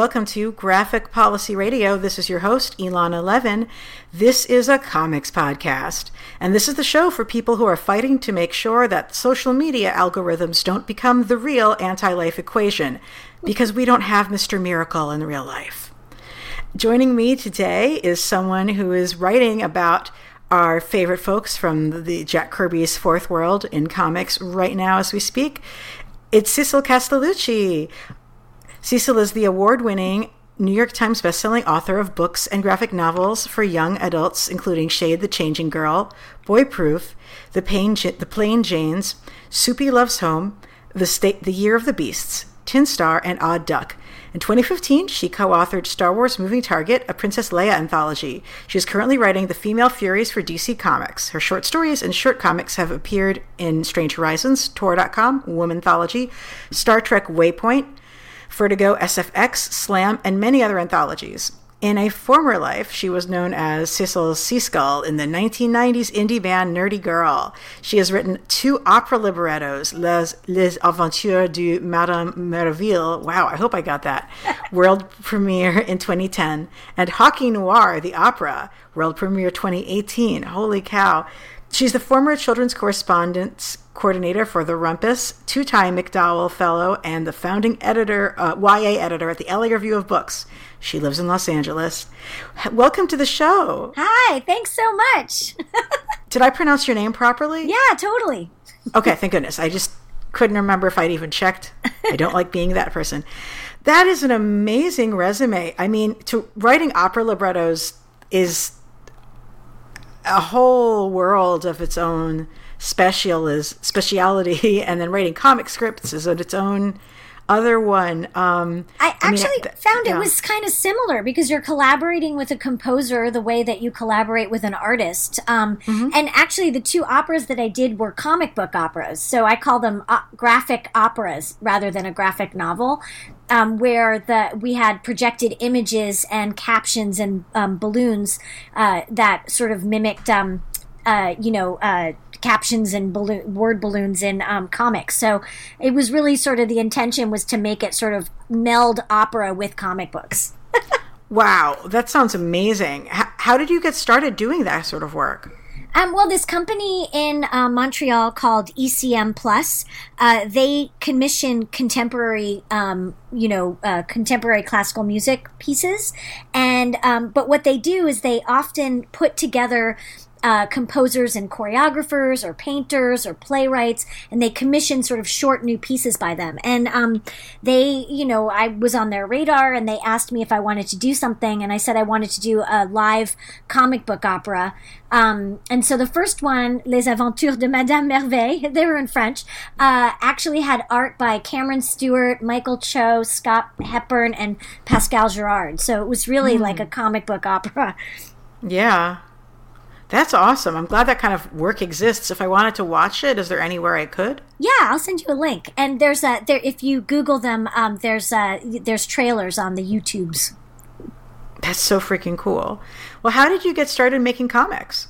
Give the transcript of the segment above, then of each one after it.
Welcome to Graphic Policy Radio. This is your host, Elana Levin. This is a comics podcast, and this is the show for people who are fighting to make sure that social media algorithms don't become the real anti life equation, because we don't have Mr. Miracle in real life. Joining me today is someone who is writing about our favorite folks from the Jack Kirby's Fourth World in comics right now as we speak. It's Cecil Castellucci. Cecil is the award winning New York Times bestselling author of books and graphic novels for young adults, including Shade the Changing Girl, Boy Proof, The, Pain, the Plain Janes, Soupy Leaves Home, The, the Year of the Beasts, Tin Star, and Odd Duck. In 2015, she co authored Star Wars Moving Target, a Princess Leia anthology. She is currently writing The Female Furies for DC Comics. Her short stories and short comics have appeared in Strange Horizons, Tor.com, Womanthology, Star Trek Waypoint, Vertigo, SFX, Slam, and many other anthologies. In a former life, she was known as Cecil Seaskull in the 1990s indie band Nerdy Girl. She has written two opera librettos, Les, Les Aventures de Madame Merveille, wow, I hope I got that, world premiere in 2010, and Hockey Noir, the opera, world premiere 2018. Holy cow. She's the former children's correspondence coordinator for The Rumpus, two time MacDowell Fellow, and the founding editor, uh, YA editor at the LA Review of Books. She lives in Los Angeles. Welcome to the show. Hi, thanks so much. Did I pronounce your name properly? Yeah, totally. okay, thank goodness. I just couldn't remember if I'd even checked. I don't like being that person. That is an amazing resume. I mean, to writing opera librettos is a whole world of its own special is speciality and then writing comic scripts is on its own other one. Um, I actually I mean, found yeah. it was kind of similar because you're collaborating with a composer the way that you collaborate with an artist. Um, mm-hmm. And actually, the two operas that I did were comic book operas. So I call them uh, graphic operas rather than a graphic novel. Um, where the we had projected images and captions and um, balloons uh, that sort of mimicked, um, uh, you know, uh, captions and balloon, word balloons in um, comics. So it was really sort of the intention was to make it sort of meld opera with comic books. wow, that sounds amazing. How did you get started doing that sort of work? Um, well, this company in uh, Montreal called ECM Plus, uh, they commission contemporary, um, you know, uh, contemporary classical music pieces, and um, but what they do is they often put together uh, composers and choreographers or painters or playwrights, and they commissioned sort of short new pieces by them. And um, they, you know, I was on their radar and they asked me if I wanted to do something, and I said I wanted to do a live comic book opera. Um, and so the first one, Les Aventures de Madame Merveille, they were in French, uh, actually had art by Cameron Stewart, Michael Cho, Scott Hepburn, and Pascal Girard. So it was really mm. like a comic book opera. Yeah. That's awesome. I'm glad that kind of work exists. If I wanted to watch it, is there anywhere I could? Yeah, I'll send you a link. And there's a there if you Google them, um, there's uh there's trailers on the YouTubes. That's so freaking cool. Well, how did you get started making comics?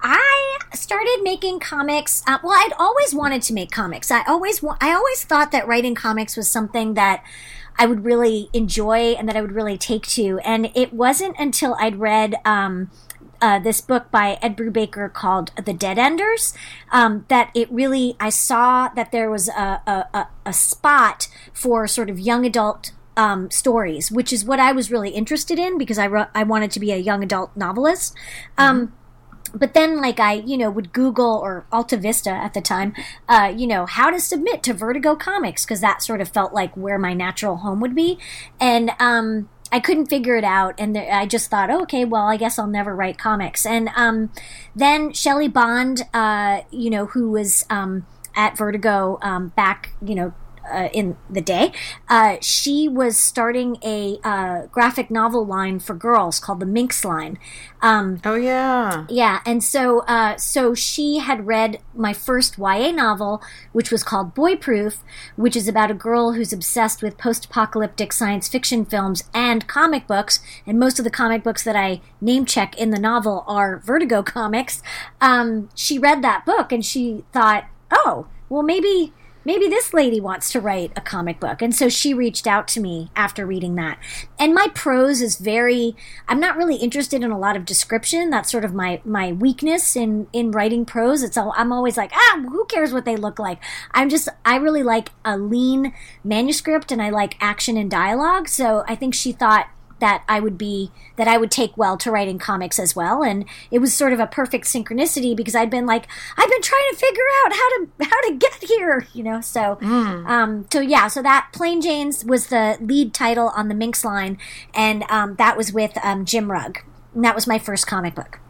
I started making comics. Uh, well, I'd always wanted to make comics. I always wa- I always thought that writing comics was something that I would really enjoy and that I would really take to. And it wasn't until I'd read um, uh, this book by Ed Brubaker called The Dead Enders. Um, that it really, I saw that there was a, a, a spot for sort of young adult um, stories, which is what I was really interested in because I wrote, I wanted to be a young adult novelist. Um, mm-hmm but then like i you know would google or alta vista at the time uh, you know how to submit to vertigo comics because that sort of felt like where my natural home would be and um, I couldn't figure it out, and I just thought, okay, well, I guess I'll never write comics. And um, then Shelly Bond, uh, you know, who was um, at Vertigo um, back, you know, uh, in the day, uh, she was starting a uh, graphic novel line for girls called the Minx line. Um, oh yeah, yeah. And so, uh, so she had read my first YA novel, which was called Boy Proof, which is about a girl who's obsessed with post-apocalyptic science fiction films and comic books. And most of the comic books that I name check in the novel are Vertigo comics. Um, she read that book and she thought, oh, well, maybe maybe this lady wants to write a comic book. And so she reached out to me after reading that. And my prose is very, I'm not really interested in a lot of description. That's sort of my, my weakness in, in writing prose. It's all, I'm always like, ah, who cares what they look like? I'm just, I really like a lean manuscript and I like action and dialogue. So I think she thought, that I would be that I would take well to writing comics as well. And it was sort of a perfect synchronicity because I'd been like I've been trying to figure out how to how to get here you know? So mm. um so yeah so that Plain Janes was the lead title on the Minx line. And um, that was with um, Jim Rugg. And that was my first comic book.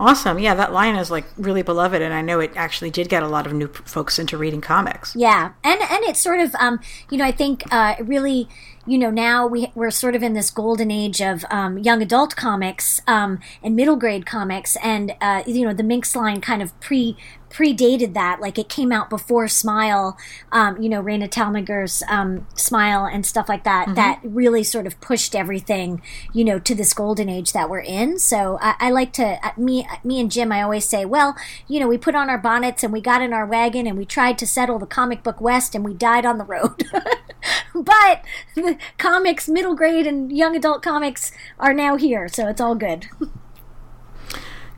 Awesome. Yeah, that line is like really beloved, and I know it actually did get a lot of new folks into reading comics. Yeah, and and it's sort of, um, you know, I think uh, really you know, now we, we're sort of in this golden age of um, young adult comics um, and middle grade comics. And, uh, you know, the Minx line kind of pre predated that. Like it came out before Smile, um, you know, Raina Telgemeier's um, Smile and stuff like that, mm-hmm. that really sort of pushed everything, you know, to this golden age that we're in. So I, I like to, uh, me, me and Jim, I always say, well, you know, we put on our bonnets and we got in our wagon and we tried to settle the comic book West and we died on the road. but the comics, middle grade and young adult comics are now here, so it's all good.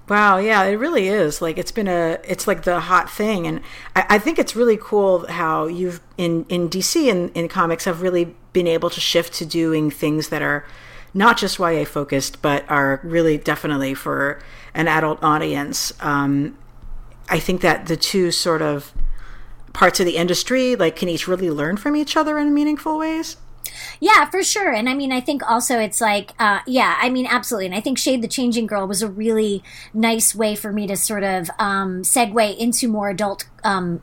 Wow, yeah, it really is. Like it's been a, it's like the hot thing, and I, I think it's really cool how you've in in DC and in comics have really been able to shift to doing things that are not just YA focused, but are really definitely for an adult audience. Um, I think that the two sort of parts of the industry like can each really learn from each other in meaningful ways yeah, for sure. And I mean, I think also it's like, uh, yeah, I mean, absolutely. And I think Shade the Changing Girl was a really nice way for me to sort of um, segue into more adult um,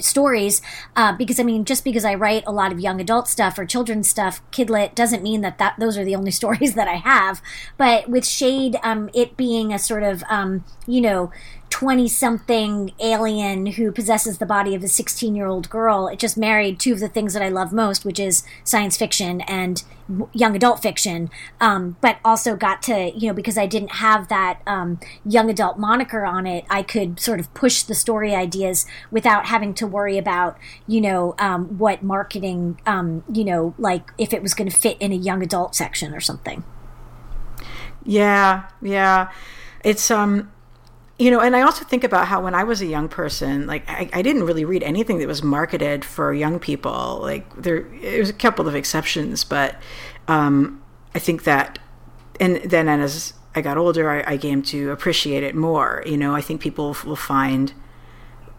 stories uh, because I mean, just because I write a lot of young adult stuff or children's stuff, kidlit doesn't mean that, that those are the only stories that I have. But with Shade, um, it being a sort of um, you know 20 something alien who possesses the body of a 16 year old girl. It just married two of the things that I love most, which is science fiction and young adult fiction. Um, but also got to, you know, because I didn't have that um, young adult moniker on it, I could sort of push the story ideas without having to worry about, you know, um, what marketing, um, you know, like if it was going to fit in a young adult section or something. Yeah, yeah. It's, um, you know, and I also think about how when I was a young person, like I, I, didn't really read anything that was marketed for young people. Like there, there's a couple of exceptions, but um, I think that, and then as I got older, I, I came to appreciate it more. You know, I think people will find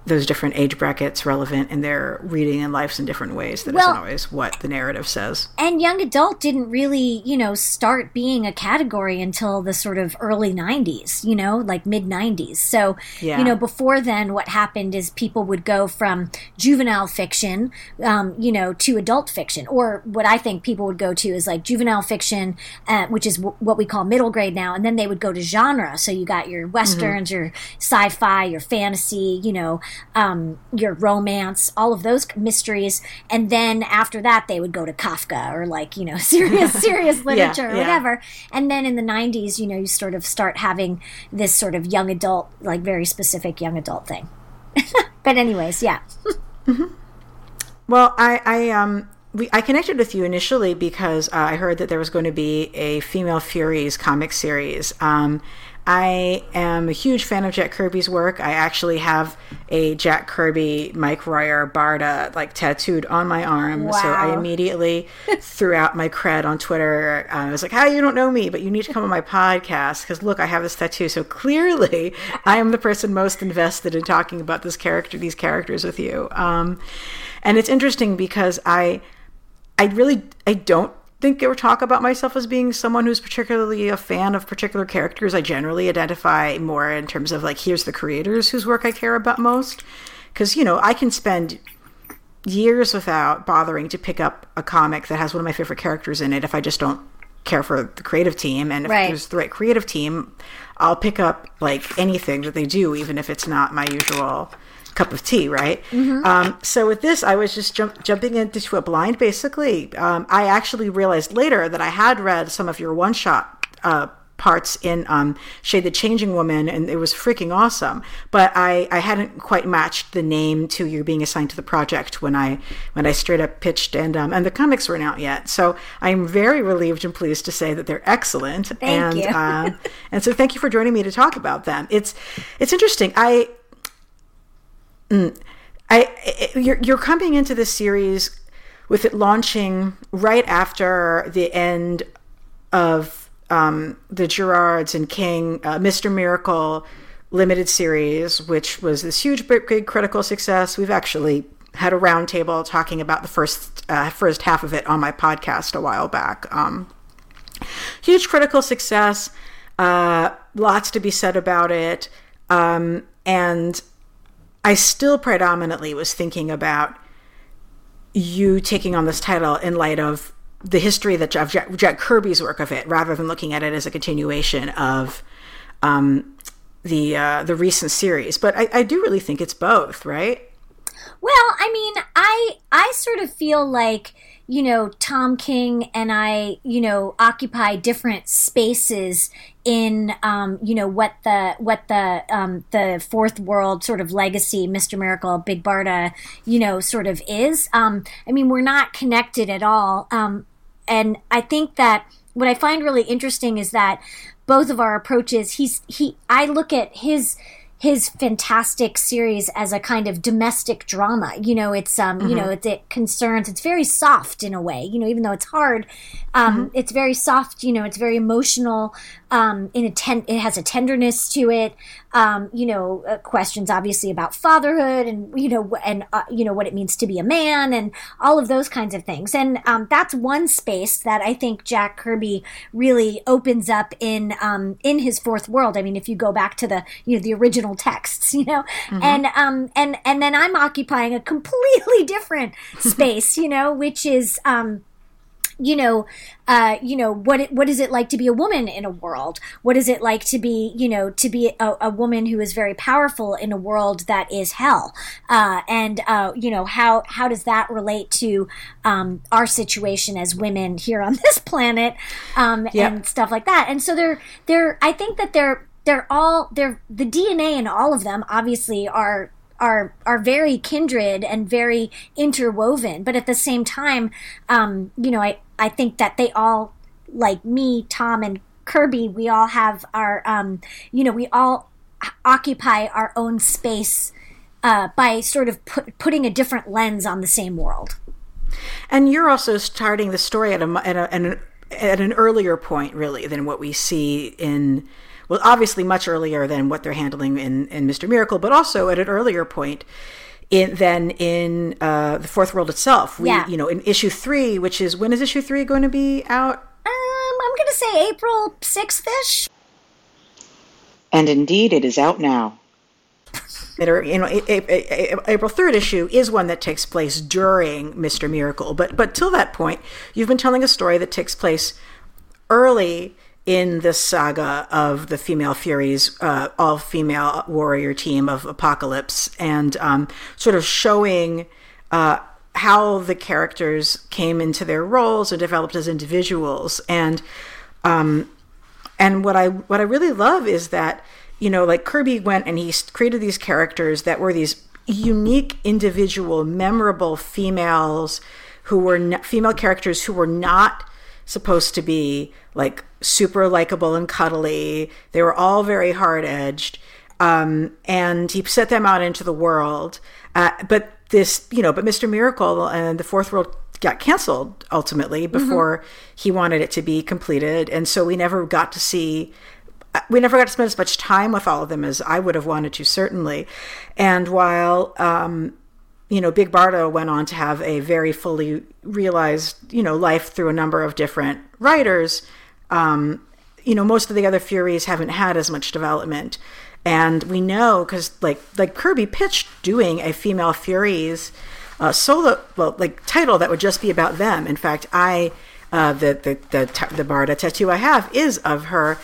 those different age brackets relevant in their reading and lives in different ways. That well, not always what the narrative says. And young adult didn't really, you know, start being a category until the sort of early 90s, you know, like mid 90s. So, yeah. you know, before then, what happened is people would go from juvenile fiction, um, you know, to adult fiction. Or what I think people would go to is like juvenile fiction, uh, which is w- what we call middle grade now. And then they would go to genre. So you got your westerns, mm-hmm. your sci fi, your fantasy, you know, um, your romance, all of those mysteries, and then after that they would go to Kafka or like you know serious serious literature yeah, or whatever. Yeah. And then in the '90s, you know, you sort of start having this sort of young adult, like very specific young adult thing. but anyways, yeah. mm-hmm. Well, I, I um we, I connected with you initially because uh, I heard that there was going to be a Female Furies comic series. Um, I am a huge fan of Jack Kirby's work. I actually have a Jack Kirby Mike Royer Barda like tattooed on my arm. Wow. So I immediately threw out my cred on Twitter. Uh, I was like, "Hi, you don't know me, but you need to come on my podcast because look, I have this tattoo." So clearly, I am the person most invested in talking about this character, these characters with you. Um, and it's interesting because I, I really, I don't think or talk about myself as being someone who's particularly a fan of particular characters. I generally identify more in terms of like, here's the creators whose work I care about most. Because, you know, I can spend years without bothering to pick up a comic that has one of my favorite characters in it if I just don't care for the creative team. And if right. there's the right creative team, I'll pick up like anything that they do, even if it's not my usual cup of tea, right? Mm-hmm. Um, so with this, I was just jump, jumping into a blind, basically. Um, I actually realized later that I had read some of your one shot uh, parts in um, Shade the Changing Woman, and it was freaking awesome. But I, I hadn't quite matched the name to you being assigned to the project when I when I straight up pitched, and um, and the comics weren't out yet. So I'm very relieved and pleased to say that they're excellent. Thank and you. uh, and so thank you for joining me to talk about them. It's it's interesting. I. Mm, I, you're, you're coming into this series with it launching right after the end of um, the Gerads and King uh, Mr. Miracle limited series, which was this huge, big, critical success. We've actually had a roundtable talking about the first uh, first half of it on my podcast a while back. Um, huge critical success. Uh, lots to be said about it, um, and I still predominantly was thinking about you taking on this title in light of the history that Jack, Jack, Kirby's work of it, rather than looking at it as a continuation of um, the uh, the recent series. But I, I do really think it's both, right? Well, I mean, I I sort of feel like you know Tom King and I, you know, occupy different spaces in um, you know what the what the um, the fourth world sort of legacy Mr. Miracle Big Barda you know sort of is. Um, I mean we're not connected at all, um, and I think that what I find really interesting is that both of our approaches. He's he. I look at his his fantastic series as a kind of domestic drama. You know, it's um, mm-hmm. you know, it, it, concerns. It's very soft in a way. You know, even though it's hard, um, mm-hmm. it's very soft. You know, it's very emotional. Um, in a ten- it has a tenderness to it. Um, you know, uh, questions obviously about fatherhood and you know and uh, you know what it means to be a man and all of those kinds of things. And um, that's one space that I think Jack Kirby really opens up in um, in his fourth world. I mean, if you go back to the you know the original texts, you know, mm-hmm. and um and and then I'm occupying a completely different space, you know, which is um you know, uh, you know, what it, what is it like to be a woman in a world? What is it like to be, you know, to be a, a woman who is very powerful in a world that is hell? Uh, and uh, you know, how how does that relate to um, our situation as women here on this planet um, yep. and stuff like that? And so they're they're I think that they're they're all they're the DNA in all of them obviously are are are very kindred and very interwoven but at the same time um, you know i i think that they all like me tom and kirby we all have our um, you know we all occupy our own space uh, by sort of put, putting a different lens on the same world and you're also starting the story at a, at, a, at, an, at an earlier point really than what we see in well, obviously much earlier than what they're handling in, in Mr. Miracle, but also at an earlier point in than in uh, the Fourth World itself. We, yeah. you know, in issue three, which is when is issue three going to be out? Um, I'm going to say April sixth ish. And indeed, it is out now. That are you know April third issue is one that takes place during Mister Miracle, but but till that point, you've been telling a story that takes place early in this saga of the female Furies, uh, all female warrior team of Apocalypse, and um, sort of showing uh, how the characters came into their roles and developed as individuals. And um, and what I what I really love is that you know, like Kirby went and he created these characters that were these unique, individual, memorable females who were female characters who were not supposed to be like super likable and cuddly. They were all very hard edged. Um, and he set them out into the world. Uh, but this, you know, but Mr. Miracle and the Fourth World got canceled ultimately mm-hmm. before mm-hmm. he wanted it to be completed. And so we never got to see uh, we never got to spend as much time with all of them as I would have wanted to, certainly. And while, um, you know, Big Barda went on to have a very fully realized, you know, life through a number of different writers, um, you know, most of the other Furies haven't had as much development. And we know because like like Kirby pitched doing a female Furies uh, solo well like title that would just be about them. In fact, I uh, the the the the Barda tattoo I have is of her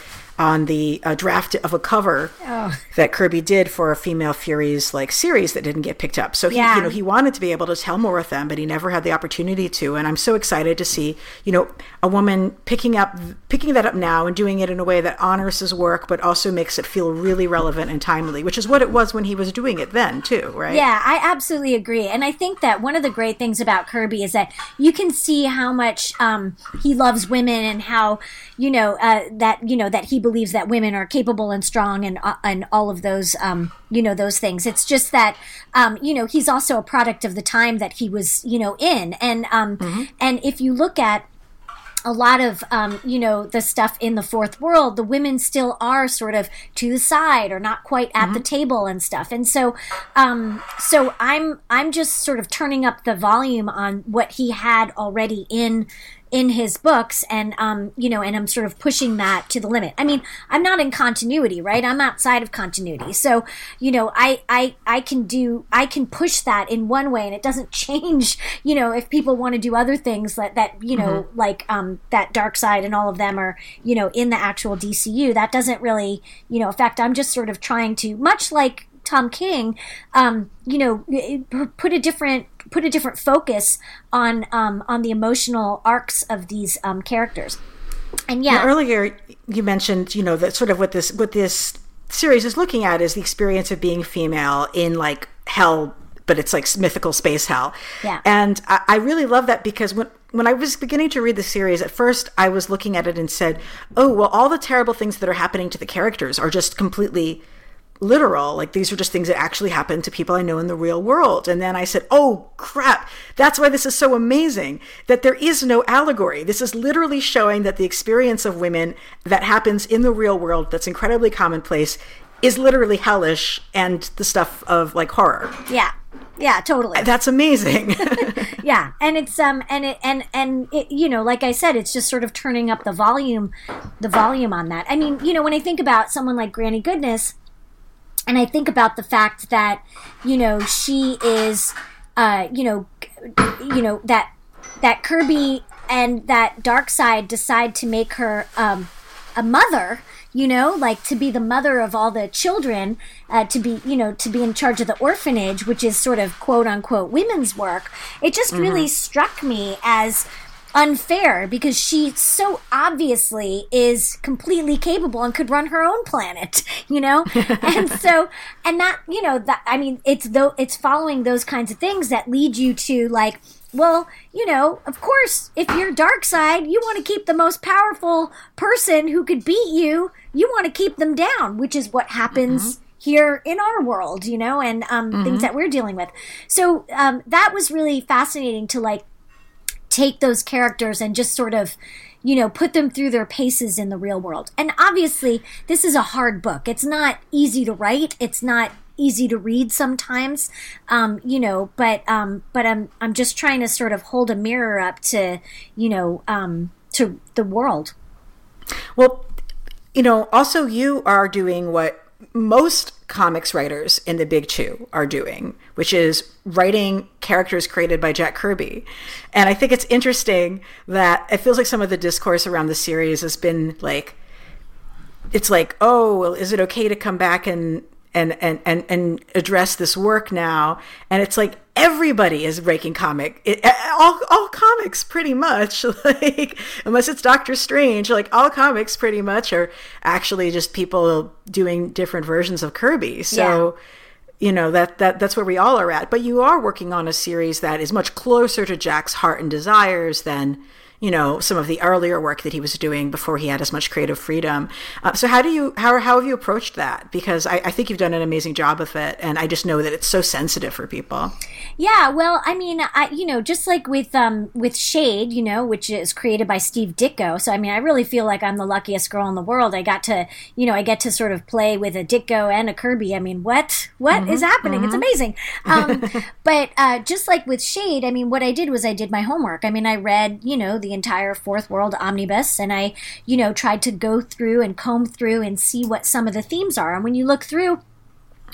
on the uh, draft of a cover Oh. that Kirby did for a Female Furies like series that didn't get picked up. So he, Yeah. you know, he wanted to be able to tell more of them, but he never had the opportunity to. And I'm so excited to see, you know, a woman picking up picking that up now and doing it in a way that honors his work, but also makes it feel really relevant and timely, which is what it was when he was doing it then too, right? Yeah, I absolutely agree. And I think that one of the great things about Kirby is that you can see how much um, he loves women and how, you know, uh, that, you know, that he believes that women are capable and strong and, uh, and all of those, um, you know, those things. It's just that, um, you know, he's also a product of the time that he was, you know, in. And, um, and if you look at, a lot of um, you know the stuff in the fourth world the women still are sort of to the side or not quite at the table and stuff and so um, so i'm i'm just sort of turning up the volume on what he had already in in his books and um you know and i'm sort of pushing that to the limit. I mean i'm not in continuity right? I'm outside of continuity. So you know i i i can do i can push that in one way and it doesn't change you know if people want to do other things that that you know like um that dark side and all of them are you know in the actual dcu that doesn't really you know affect. I'm just sort of trying to much like Tom King, um, you know, put a different put a different focus on um, on the emotional arcs of these um, characters. And yeah, Now, earlier you mentioned, you know, that sort of what this what this series is looking at is the experience of being female in like hell, but it's like mythical space hell. Yeah. And I, I really love that because when when I was beginning to read the series, at first I was looking at it and said, "Oh, well, all the terrible things that are happening to the characters are just completely." Literal like these are just things that actually happen to people i know in the real world. And then i said oh crap. That's why this is so amazing that there is no allegory. This is literally showing that the experience of women that happens in the real world that's incredibly commonplace is literally hellish and the stuff of like horror. Yeah, yeah, totally. that's amazing. Yeah. And it's um and it and and it, you know like i said it's just sort of turning up the volume the volume on that. I mean you know when i think about someone like granny goodness and i think about the fact that you know she is uh you know you know that that kirby and that dark side decide to make her um a mother you know like to be the mother of all the children uh, to be you know to be in charge of the orphanage which is sort of quote unquote women's work. It just really struck me as unfair because she so obviously is completely capable and could run her own planet you know? And so and that you know that i mean it's though it's following those kinds of things that lead you to like well, you know, of course, if you're dark side, you want to keep the most powerful person who could beat you, you want to keep them down, which is what happens here in our world, you know, and um, things that we're dealing with. So um, that was really fascinating to like take those characters and just sort of you know put them through their paces in the real world. And obviously this is a hard book. It's not easy to write. It's not easy to read sometimes um, you know but um, but i'm i'm just trying to sort of hold a mirror up to you know um, to the world. Well, you know, also you are doing what most comics writers in the Big Two are doing, which is writing characters created by Jack Kirby. And I think it's interesting that it feels like some of the discourse around the series has been like, it's like, oh, well, is it okay to come back and and and and, and address this work now? And it's like everybody is breaking comic, it, all all comics pretty much, like unless it's Doctor Strange, like all comics pretty much are actually just people doing different versions of Kirby. So. You know that that that's where we all are at. But you are working on a series that is much closer to Jack's heart and desires than you know some of the earlier work that he was doing before he had as much creative freedom. Uh, so how do you how how have you approached that? Because I, I think you've done an amazing job with it, and I just know that it's so sensitive for people. Yeah, well, I mean, I you know, just like with um with Shade, you know, which is created by Steve Ditko. So I mean, I really feel like I'm the luckiest girl in the world. I got to, you know, I get to sort of play with a Ditko and a Kirby. I mean, what what is happening? It's amazing. Um, but uh, just like with Shade, I mean, what I did was I did my homework. I mean, I read, you know, the entire Fourth World Omnibus, and I, you know, tried to go through and comb through and see what some of the themes are. And when you look through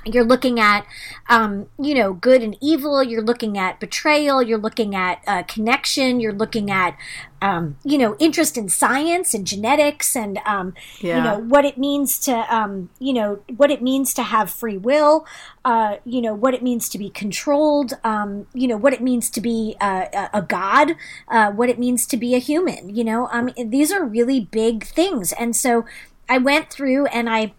you're looking at um, you know good and evil. You're looking at betrayal. You're looking at uh, connection. You're looking at um, you know interest in science and genetics and um, Yeah. you know what it means to um, you know what it means to have free will uh, you know what it means to be controlled um, you know what it means to be uh, a, a god uh, what it means to be a human you know? Um, these are really big things. And so i went through and i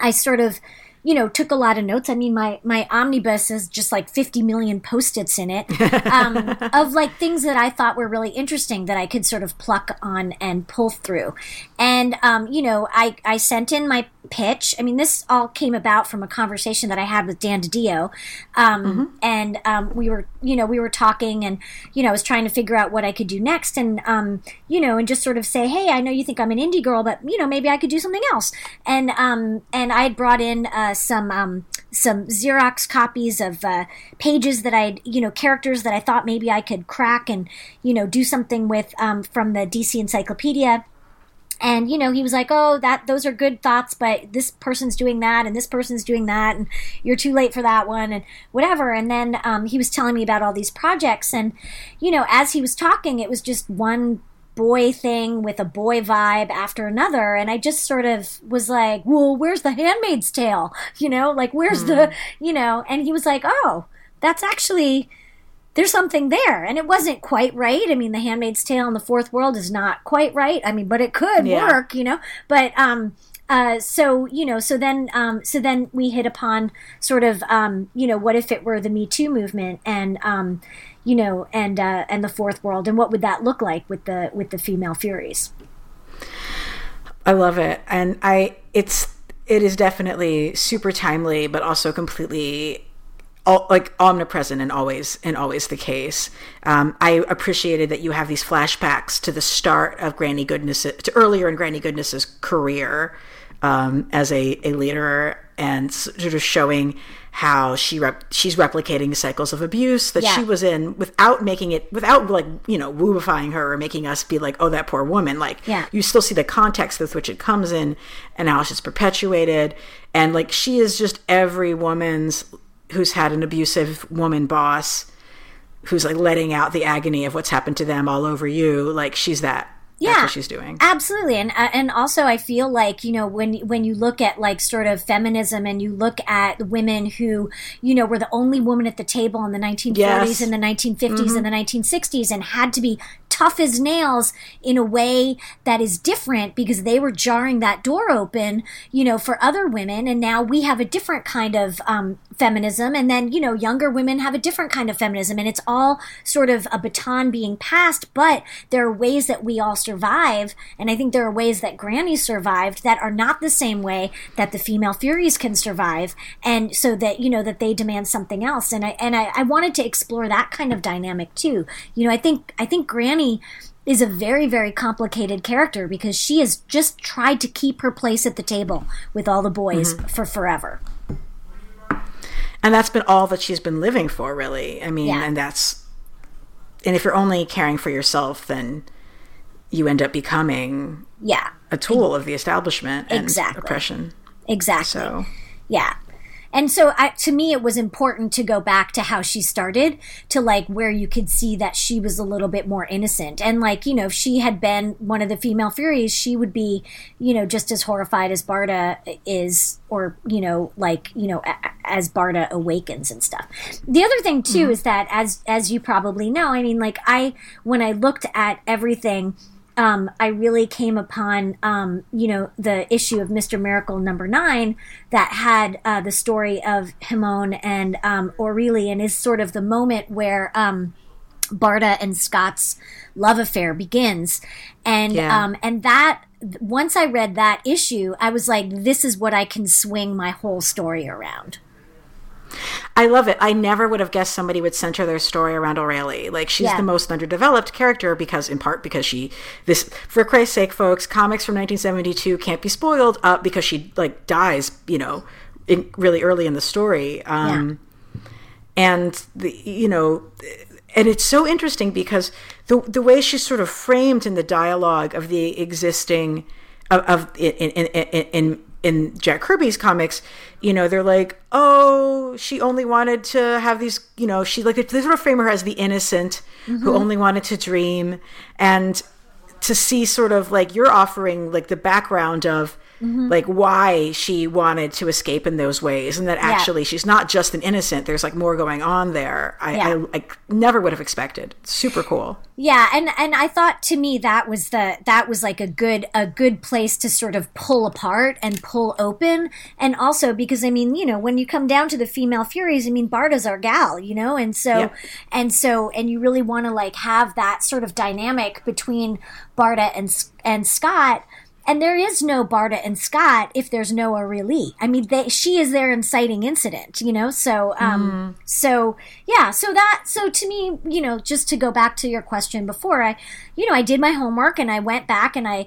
I sort of, you know, took a lot of notes. I mean, my my omnibus is just like 50 million post-its in it um, of like things that I thought were really interesting that I could sort of pluck on and pull through. And um, you know, I I sent in my pitch. I mean, this all came about from a conversation that I had with Dan DiDio, um, and um, we were, you know, we were talking, and you know, I was trying to figure out what I could do next, and um, you know, and just sort of say, hey, I know you think I'm an indie girl, but you know, maybe I could do something else. And um, and I had brought in uh, some um, some Xerox copies of uh, pages that I'd, you know, characters that I thought maybe I could crack and you know do something with um, from the DC Encyclopedia and you know he was like oh that those are good thoughts but this person's doing that and this person's doing that and you're too late for that one and whatever. And then um, he was telling me about all these projects and you know as he was talking it was just one boy thing with a boy vibe after another. And i just sort of was like well where's the handmaid's tale? You know like where's the you know and he was like oh that's actually there's something there. And it wasn't quite right. I mean the handmaid's tale in the fourth world is not quite right. I mean but it could Yeah. work you know? But um uh, so you know, so then, um, so then we hit upon sort of, um, you know, what if it were the Me Too movement, and um, you know, and uh, and the fourth world, and what would that look like with the with the female Furies? I love it, and I it's it is definitely super timely, but also completely all, like omnipresent and always and always the case. Um, I appreciated that you have these flashbacks to the start of Granny Goodness to earlier in Granny Goodness's career um, as a, a leader and sort of showing how she rep- she's replicating cycles of abuse that Yeah. she was in without making it without like you know woofying her or making us be like oh that poor woman like Yeah. you still see the context with which it comes in and how it's perpetuated and like she is just every woman's who's had an abusive woman boss who's like letting out the agony of what's happened to them all over you like she's that Yeah. what she's doing. Absolutely, and uh, and also I feel like you know when when you look at like sort of feminism and you look at women who you know were the only woman at the table in the 1940s Yes. and the 1950s and the 1960s and had to be tough as nails in a way that is different because they were jarring that door open you know for other women. And now we have a different kind of um, feminism. And then you know younger women have a different kind of feminism. And it's all sort of a baton being passed but there are ways that we all survive and i think there are ways that granny survived that are not the same way that the female furies can survive and so that you know that they demand something else. And i and i, I wanted to explore that kind of dynamic too. You know i think i think granny is a very very complicated character because she has just tried to keep her place at the table with all the boys mm-hmm. for forever. And that's been all that she's been living for really. I mean Yeah. and that's and if you're only caring for yourself then you end up becoming yeah a tool of the establishment and Exactly. oppression exactly so Yeah. And so I, to me, it was important to go back to how she started to like where you could see that she was a little bit more innocent. And like, you know, if she had been one of the female Furies, she would be, you know, just as horrified as Barda is, or, you know, like, you know, a- as Barda awakens and stuff. The other thing too mm-hmm. is that as, as you probably know, I mean, like I, when I looked at everything, um, I really came upon, um, you know, the issue of Mr. Miracle number nine that had uh, the story of Himon and um, Aurelie, and is sort of the moment where um, Barda and Scott's love affair begins, and Yeah. um, and that once I read that issue, I was like, this is what I can swing my whole story around. I love it. I never would have guessed somebody would center their story around Aurelie. Like she's Yeah. the most underdeveloped character because, in part, because she this for Christ's sake, folks, comics from 1972 can't be spoiled uh, because she like dies, you know, in, really early in the story. Um, And the you know, and it's so interesting because the the way she's sort of framed in the dialogue of the existing of, of in, in, in, in in Jack Kirby's comics, you know, they're like, oh, she only wanted to have these, you know, she like they sort of frame her as the innocent who mm-hmm. only wanted to dream, and to see sort of like you're offering like the background of Mm-hmm. like why she wanted to escape in those ways and that actually she's not just an innocent there's like more going on there i Yeah. I, I never would have expected super cool Yeah, and and I thought to me that was the that was like a good a good place to sort of pull apart and pull open, and also because I mean you know when you come down to the female Furies, I mean Barda's our gal, you know, and so Yeah. and so and you really want to like have that sort of dynamic between Barda and and Scott. And there is no Barda and Scott if there's no Aurelie. I mean, they, she is their inciting incident, you know. So, um, so yeah, so that, so to me, you know, just to go back to your question before, I, you know, I did my homework and I went back and I,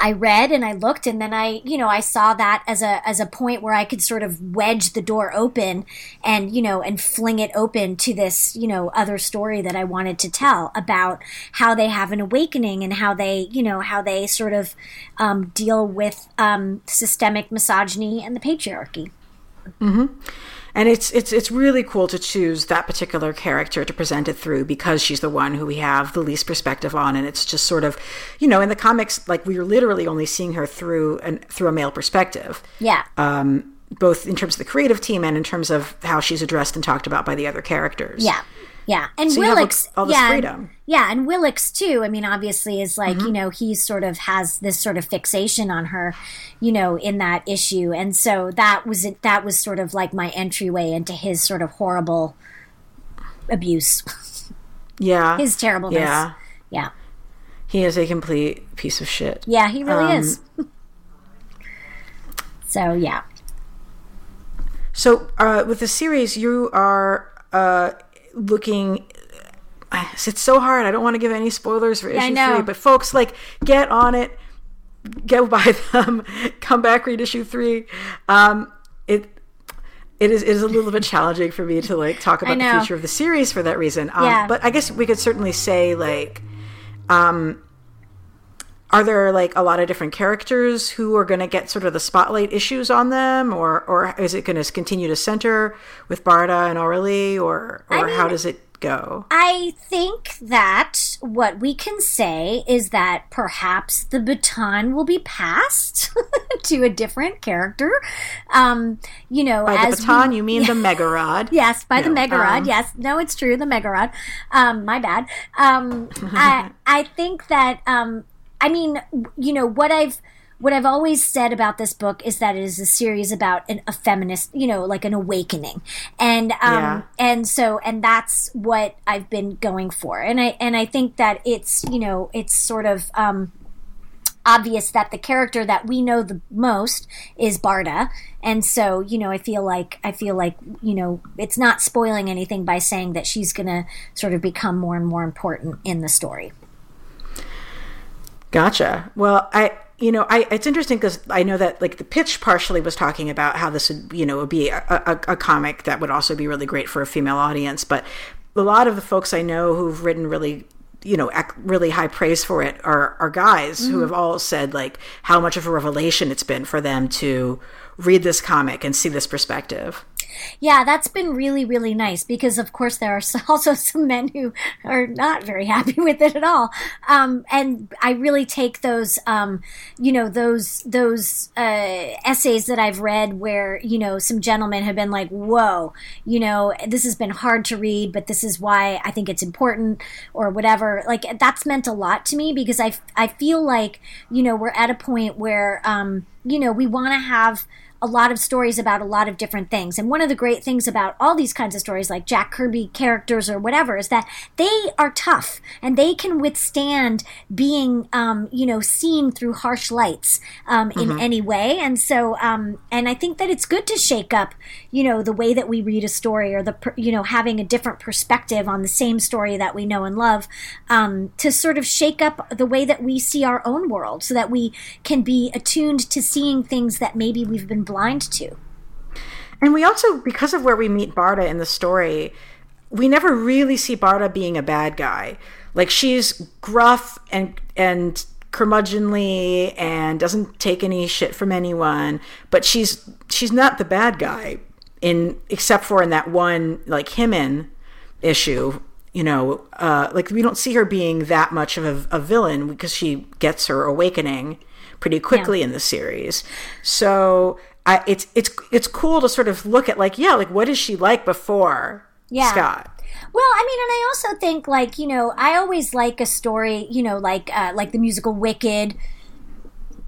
I read and I looked and then I, you know, I saw that as a as a point where I could sort of wedge the door open and, you know, and fling it open to this, you know, other story that I wanted to tell about how they have an awakening and how they, you know, how they sort of um, deal with um, systemic misogyny and the patriarchy. And it's it's it's really cool to choose that particular character to present it through because she's the one who we have the least perspective on and it's just sort of you know in the comics like we are literally only seeing her through an through a male perspective Yeah. um both in terms of the creative team and in terms of how she's addressed and talked about by the other characters Yeah. Yeah. And So Willix all this yeah, freedom. yeah, and Willix too. I mean, obviously is like, Mm-hmm. you know, he sort of has this sort of fixation on her, you know, in that issue. And so that was it that was sort of like my entryway into his sort of horrible abuse. yeah His terribleness. yeah Yeah. he is a complete piece of shit Yeah, he really Um, is. so yeah. So, uh, with the series, you are uh, looking. It's so hard. I don't want to give any spoilers for issue know. three, but folks, like, get on it, go buy them, come back, read issue three. Um, it it is it is a little bit challenging for me to like talk about the future of the series for that reason. Um, Yeah. But I guess we could certainly say like. Um, are there like a lot of different characters who are going to get sort of the spotlight issues on them or or is it going to continue to center with Barda and Aurelie or or how mean- does it go I think that what we can say is that perhaps the baton will be passed to a different character. Um, you know, by as the baton we, you mean the megarod? Yes, by the Megarod. um, yes, no, it's true, the Megarod. Um, my bad. Um, I I think that um, I mean, you know, what I've what I've always said about this book is that it is a series about an, a feminist, you know, like an awakening, and um, Yeah. and so and that's what I've been going for, and I and I think that it's you know it's sort of um, obvious that the character that we know the most is Barda. And so, you know, I feel like I feel like, you know, it's not spoiling anything by saying that she's going to sort of become more and more important in the story. Gotcha. Well, I you know, I it's interesting because I know that like the pitch partially was talking about how this would you know would be a, a, a comic that would also be really great for a female audience, but a lot of the folks I know who've written really you know ac- really high praise for it are are guys who mm-hmm. have all said like how much of a revelation it's been for them to read this comic and see this perspective. Yeah, that's been really, really nice because, of course, there are also some men who are not very happy with it at all. Um, and I really take those, um, you know, those those uh, essays that I've read where you know some gentlemen have been like, "Whoa, you know, this has been hard to read, but this is why I think it's important," or whatever. Like that's meant a lot to me because I I feel like you know we're at a point where um, you know we want to have a lot of stories about a lot of different things. And one of the great things about all these kinds of stories, like Jack Kirby characters or whatever, is that they are tough and they can withstand being, um, you know, seen through harsh lights um, in any way. And so, um, and I think that it's good to shake up, you know, the way that we read a story or the, per- you know, having a different perspective on the same story that we know and love um, to sort of shake up the way that we see our own world so that we can be attuned to seeing things that maybe we've been blind to. And we also, because of where we meet Barda in the story, we never really see Barda being a bad guy. Like she's gruff and and curmudgeonly and doesn't take any shit from anyone, but she's she's not the bad guy in except for in that one like Himon issue. You know, uh, like we don't see her being that much of a, a villain because she gets her awakening pretty quickly Yeah. in the series. So I, it's it's it's cool to sort of look at like yeah, like what is she like before Yeah. Scott? Well, I mean, and I also think like you know, I always like a story, you know, like uh, like the musical Wicked,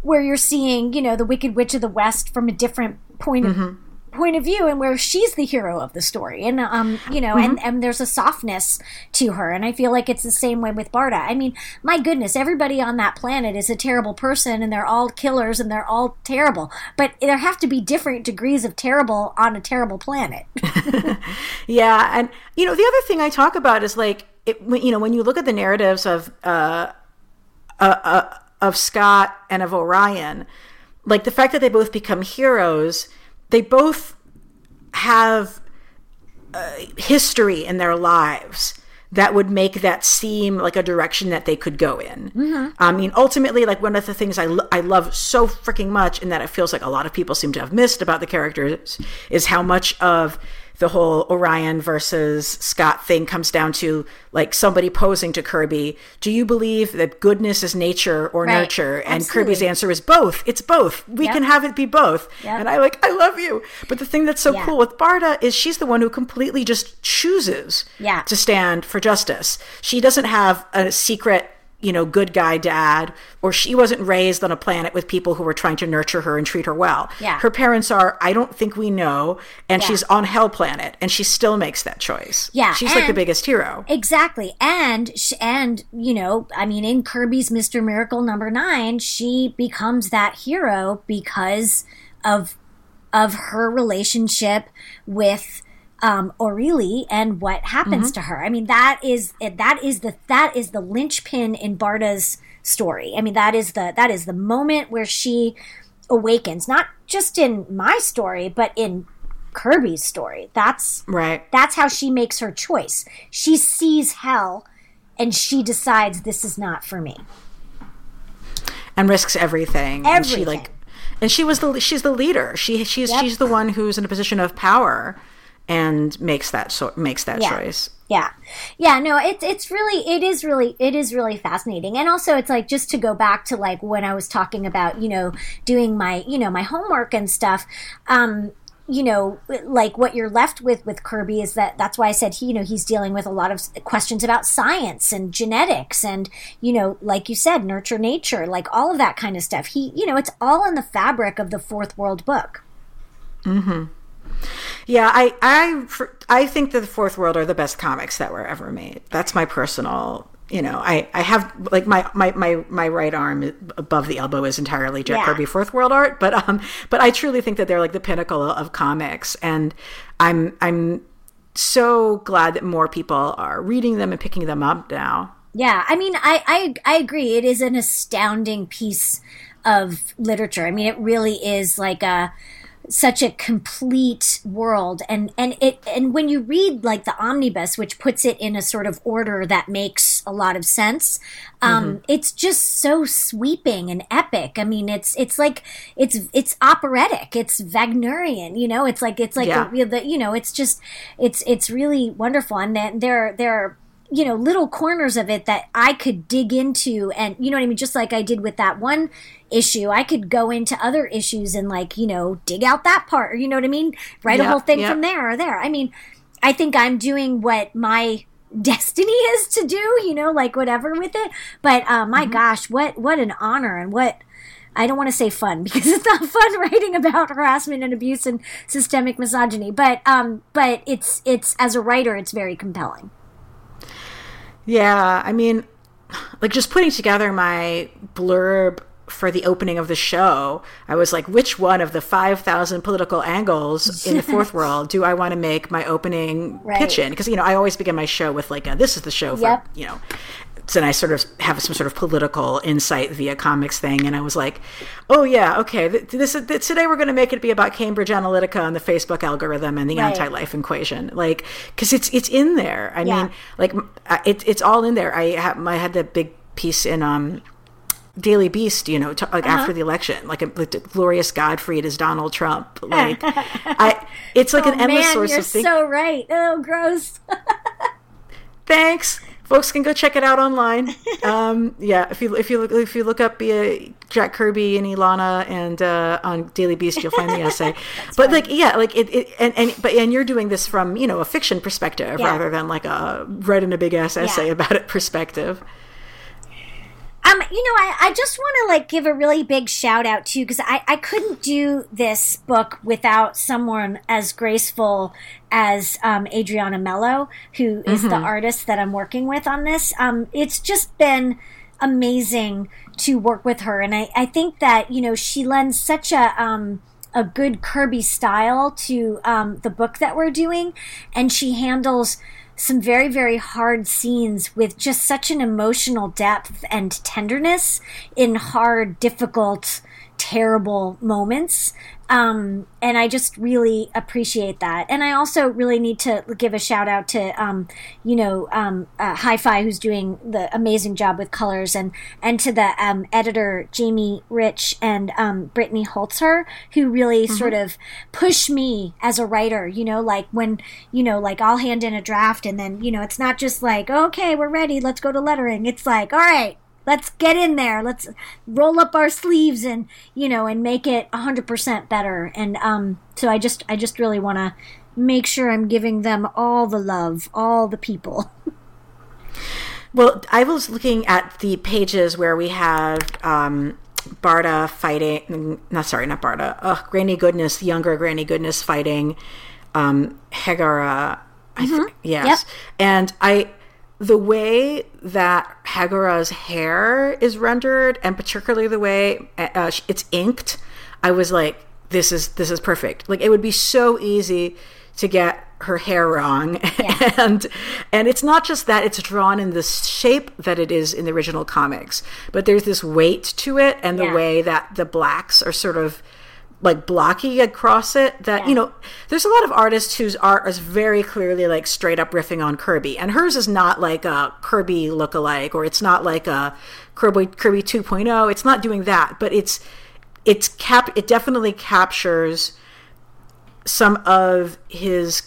where you're seeing you know the Wicked Witch of the West from a different point of point of view, and where she's the hero of the story, and um, you know, and and there's a softness to her, and I feel like it's the same way with Barda. I mean, my goodness, everybody on that planet is a terrible person, and they're all killers, and they're all terrible, but there have to be different degrees of terrible on a terrible planet. Yeah, and you know the other thing I talk about is like it, when- you know when you look at the narratives of uh, uh, uh, of Scott and of Orion, like the fact that they both become heroes, they both have uh, history in their lives that would make that seem like a direction that they could go in. I mean, ultimately, like one of the things I, lo- I love so freaking much, and that it feels like a lot of people seem to have missed about the characters, is how much of the whole Orion versus Scott thing comes down to like somebody posing to Kirby, do you believe that goodness is nature or Right. nurture? And Absolutely. Kirby's answer is both. It's both. We Yep. can have it be both. Yep. And I like, I love you. But the thing that's so Yeah. cool with Barda is she's the one who completely just chooses Yeah. to stand for justice. She doesn't have a secret, you know, good guy dad, or she wasn't raised on a planet with people who were trying to nurture her and treat her well. Yeah. Her parents are, I don't think we know, and Yeah. she's on Hell Planet, and she still makes that choice. Yeah, She's like the biggest hero. Exactly. And and you know, I mean in Kirby's Mr. Miracle number 9, she becomes that hero because of of her relationship with um Aurelie and what happens to her. I mean that is that is the that is the linchpin in Barda's story. I mean that is the that is the moment where she awakens not just in my story but in Kirby's story. That's Right. that's how she makes her choice. She sees hell and she decides this is not for me. and risks everything. And she Everything. like, and she was the she's the leader. She she's Yep. she's the one who's in a position of power and makes that so makes that Yeah. choice. Yeah. Yeah, no, it's it's really it is really it is really fascinating. And also it's like just to go back to like when I was talking about, you know, doing my, you know, my homework and stuff, um you know, like what you're left with with Kirby is that that's why I said he, you know, he's dealing with a lot of questions about science and genetics and, you know, like you said, nurture nature, like all of that kind of stuff. He, you know, it's all in the fabric of the fourth world book. Yeah, I I I think that the Fourth World are the best comics that were ever made. That's my personal. You know, I, I have like my, my, my, my right arm above the elbow is entirely Jack Yeah. Kirby Fourth World art, but um, but I truly think that they're like the pinnacle of comics, and I'm I'm so glad that more people are reading them and picking them up now. Yeah, I mean, I, I I agree. It is an astounding piece of literature. I mean, it really is like a such a complete world, and and it and when you read like the omnibus, which puts it in a sort of order that makes a lot of sense, um, it's just so sweeping and epic. I mean, it's it's like it's it's operatic. It's Wagnerian. You know, it's like it's like Yeah. the, the you know, it's just it's it's really wonderful, and then there there. are you know little corners of it that I could dig into and you know what I mean? Just like I did with that one issue I could go into other issues and like you know dig out that part or you know what I mean? Write a whole thing yeah. from there or there. I mean I think I'm doing what my destiny is to do you know like whatever with it. But uh, Mm-hmm. my gosh what what an honor and what I don't want to say fun because it's not fun writing about harassment and abuse and systemic misogyny but um but it's it's as a writer it's very compelling Yeah, I mean, like just putting together my blurb for the opening of the show, I was like, which one of the 5,000 political angles in the fourth world do I want to make my opening Right. pitch in? Because, you know, I always begin my show with like, a, this is the show for, Yep. you know, so then I sort of have some sort of political insight via comics thing. And I was like, oh, yeah, okay, th- this is, today we're going to make it be about Cambridge Analytica and the Facebook algorithm and the Right. anti-life equation. Like, because it's, it's in there. I Yeah. mean, like it, it's all in there. I have I had the big piece in um Daily Beast, you know, t- like after the election, like, a, like Glorious Godfrey as Donald Trump. Like, I, it's like an oh endless man, source you're of things. so right. Oh, gross. Thanks, folks can go check it out online. um, yeah, if you if you look if you look up uh, Jack Kirby and Elana and uh, on Daily Beast, you'll find the essay. but like, yeah, like it, it and, and but and you're doing this from you know a fiction perspective Yeah. rather than like a in a big ass essay Yeah. about it perspective. Um, you know, I, I just want to like give a really big shout out to because I, I couldn't do this book without someone as graceful as um, Adriana Melo, who is the artist that I'm working with on this. Um, it's just been amazing to work with her, and I, I think that you know she lends such a um, a good Kirby style to um, the book that we're doing, and she handles some very very hard scenes with just such an emotional depth and tenderness in hard difficult terrible moments. Um, and i just really appreciate that. And i also really need to give a shout out to um, you know um, uh, hi-fi who's doing the amazing job with colors and and to the um, editor jamie rich and um, brittany holzherr who really sort of push me as a writer you know like when you know like i'll hand in a draft and then you know it's not just like okay we're ready let's go to lettering. It's like all right let's get in there let's roll up our sleeves and you know and make it 100% better and um so i just i just really want to make sure i'm giving them all the love all the people Well, I was looking at the pages where we have um, Barda fighting. Not sorry, not Barda. Ugh, Granny Goodness, younger Granny Goodness fighting um, Hagara. I think yes, Yep. and I the way that Hagara's hair is rendered, and particularly the way uh, it's inked, I was like, this is this is perfect. Like it would be so easy to get her hair wrong and and it's not just that it's drawn in the shape that it is in the original comics but there's this weight to it and the Yeah. way that the blacks are sort of like blocky across it that Yeah. you know there's a lot of artists whose art is very clearly like straight up riffing on kirby and hers is not like a kirby look-alike or it's not like a kirby kirby 2.0 it's not doing that but it's it's cap it definitely captures some of his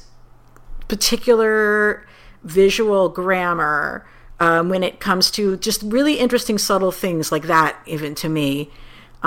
particular visual grammar um, when it comes to just really interesting subtle things like that even to me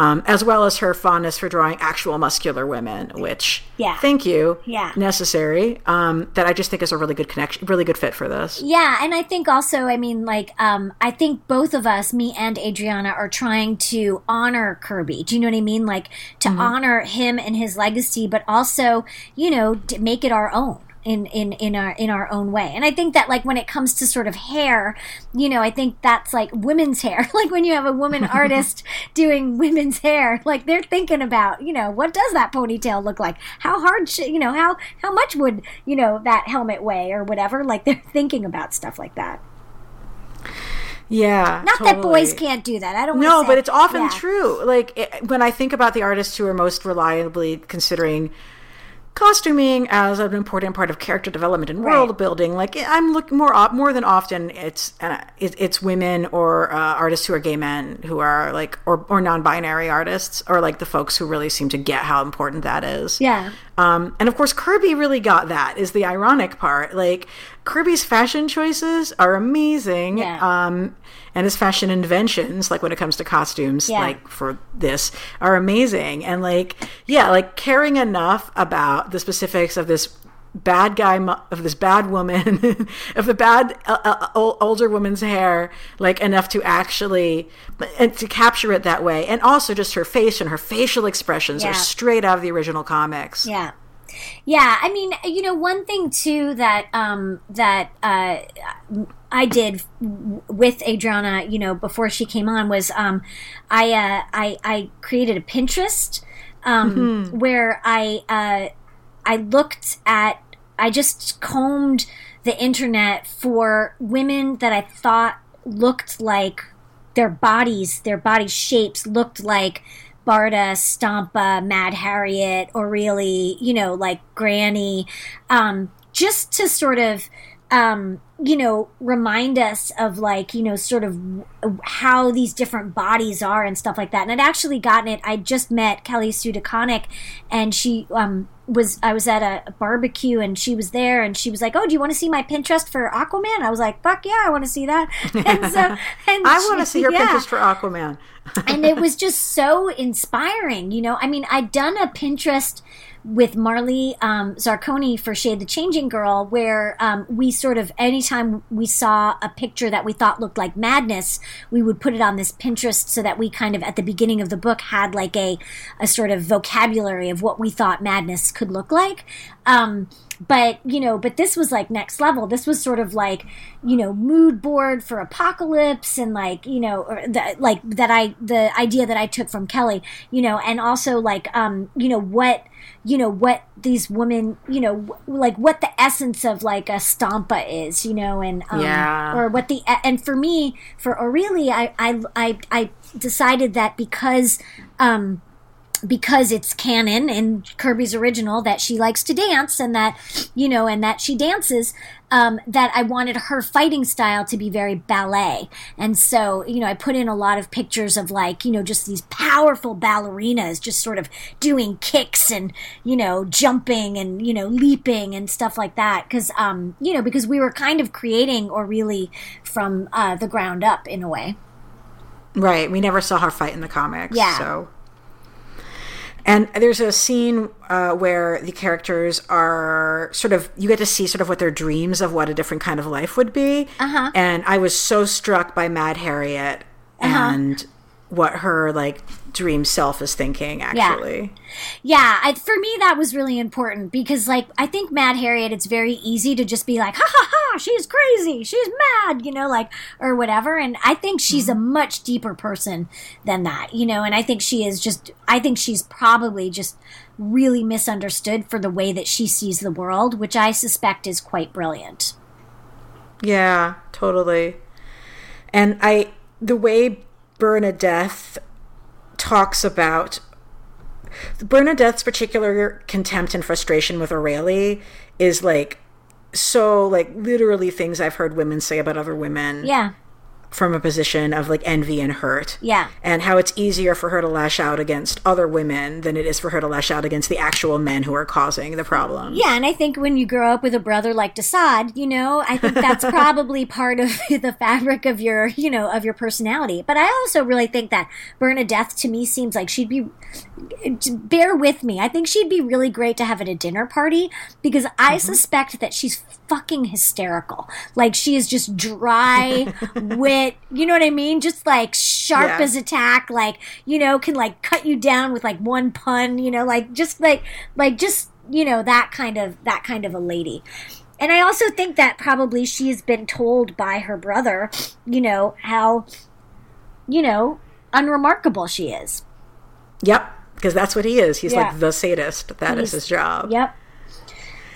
um, as well as her fondness for drawing actual muscular women which Yeah. thank you Yeah. necessary um, that i just think is a really good connection really good fit for this Yeah, and I think also, I mean, like, um, I think both of us, me and Adriana, are trying to honor Kirby. Do you know what I mean? Like, to honor him and his legacy, but also, you know, to make it our own. In, in in our in our own way. And i think that like when it comes to sort of hair you know i think that's like women's hair. Like when you have a woman artist doing women's hair like they're thinking about you know what does that ponytail look like? How hard should you know how how much would you know that helmet weigh or whatever? Like they're thinking about stuff like that. Yeah not that boys can't do that. I don't No, but it's often yeah. true. Like it, when I think about the artists who are most reliably considering costuming as an important part of character development and Right. world building, like I'm looking more op- more than often it's uh, it, it's women or uh, artists who are gay men who are like or or non-binary artists or like the folks who really seem to get how important that is. yeah Um, and of course, Kirby really got that. Is the ironic part. Like Kirby's fashion choices are amazing. Yeah. Um, and his fashion inventions, like when it comes to costumes, Yeah. like for this, are amazing. And like, yeah, like caring enough about the specifics of this bad guy of this bad woman of the bad uh, uh, older woman's hair like enough to actually and to capture it that way and also just her face and her facial expressions Yeah. are straight out of the original comics Yeah. Yeah, I mean, you know, one thing too that um, that uh, I did with Adriana, you know, before she came on was um, I, uh, I I created a Pinterest um, where I uh, I looked at I just combed the internet for women that I thought looked like their bodies, their body shapes looked like Barda, Stompa, Mad Harriet, or really, you know, like Granny, um, just to sort of um, you know, remind us of like, you know, sort of how these different bodies are and stuff like that. And I'd actually gotten it. I just met Kelly Sue and she, um, was I was at a barbecue and she was there and she was like, "Oh, do you want to see my Pinterest for Aquaman?" I was like, "Fuck yeah, I want to see that." And so, and I want to see your yeah. Pinterest for Aquaman. and it was just so inspiring, you know. I mean, I'd done a Pinterest with Marley um, Zarcone for Shade the Changing Girl, where um, we sort of, anytime we saw a picture that we thought looked like madness, we would put it on this Pinterest so that we kind of, at the beginning of the book, had like a, a sort of vocabulary of what we thought madness could look like. Um, but you know but this was like next level this was sort of like you know mood board for apocalypse and like you know or the, like that i the idea that i took from kelly you know and also like um you know what you know what these women you know like what the essence of like a stompa is you know and um, yeah. or what the and for me for aurelie i i i, I decided that because um because it's canon in Kirby's original that she likes to dance and that, you know, and that she dances, um, that I wanted her fighting style to be very ballet. And so, you know, I put in a lot of pictures of like, you know, just these powerful ballerinas just sort of doing kicks and, you know, jumping and, you know, leaping and stuff like that. Cause, um, you know, because we were kind of creating Aurelie from uh, the ground up in a way. Right. We never saw her fight in the comics. Yeah. So and there's a scene uh, where the characters are sort of, you get to see sort of what their dreams of what a different kind of life would be. Uh-huh. And I was so struck by Mad Harriet uh-huh. and what her like dream self is thinking actually. Yeah, yeah I, for me that was really important because like i think mad harriet it's very easy to just be like ha ha ha she's crazy she's mad you know like or whatever and i think she's mm-hmm. a much deeper person than that you know and i think she is just i think she's probably just really misunderstood for the way that she sees the world which i suspect is quite brilliant. Yeah totally. And i the way bernadeth talks about Bernadeth's particular contempt and frustration with Aurelie is like so like literally things I've heard women say about other women. Yeah from a position of like envy and hurt. Yeah. And how it's easier for her to lash out against other women than it is for her to lash out against the actual men who are causing the problem. Yeah, and I think when you grow up with a brother like Desaad, you know, I think that's probably part of the fabric of your, you know, of your personality. But I also really think that Bernadeth to me seems like she'd be bear with me. I think she'd be really great to have at a dinner party because I mm-hmm. suspect that she's fucking hysterical. Like she is just dry wit, you know what I mean? Just like sharp yeah. as attack, like, you know, can like cut you down with like one pun, you know, like just like like just, you know, that kind of that kind of a lady. And I also think that probably she's been told by her brother, you know, how you know, unremarkable she is. Yep, because that's what he is. He's yeah. like the sadist. That He's, is his job. Yep.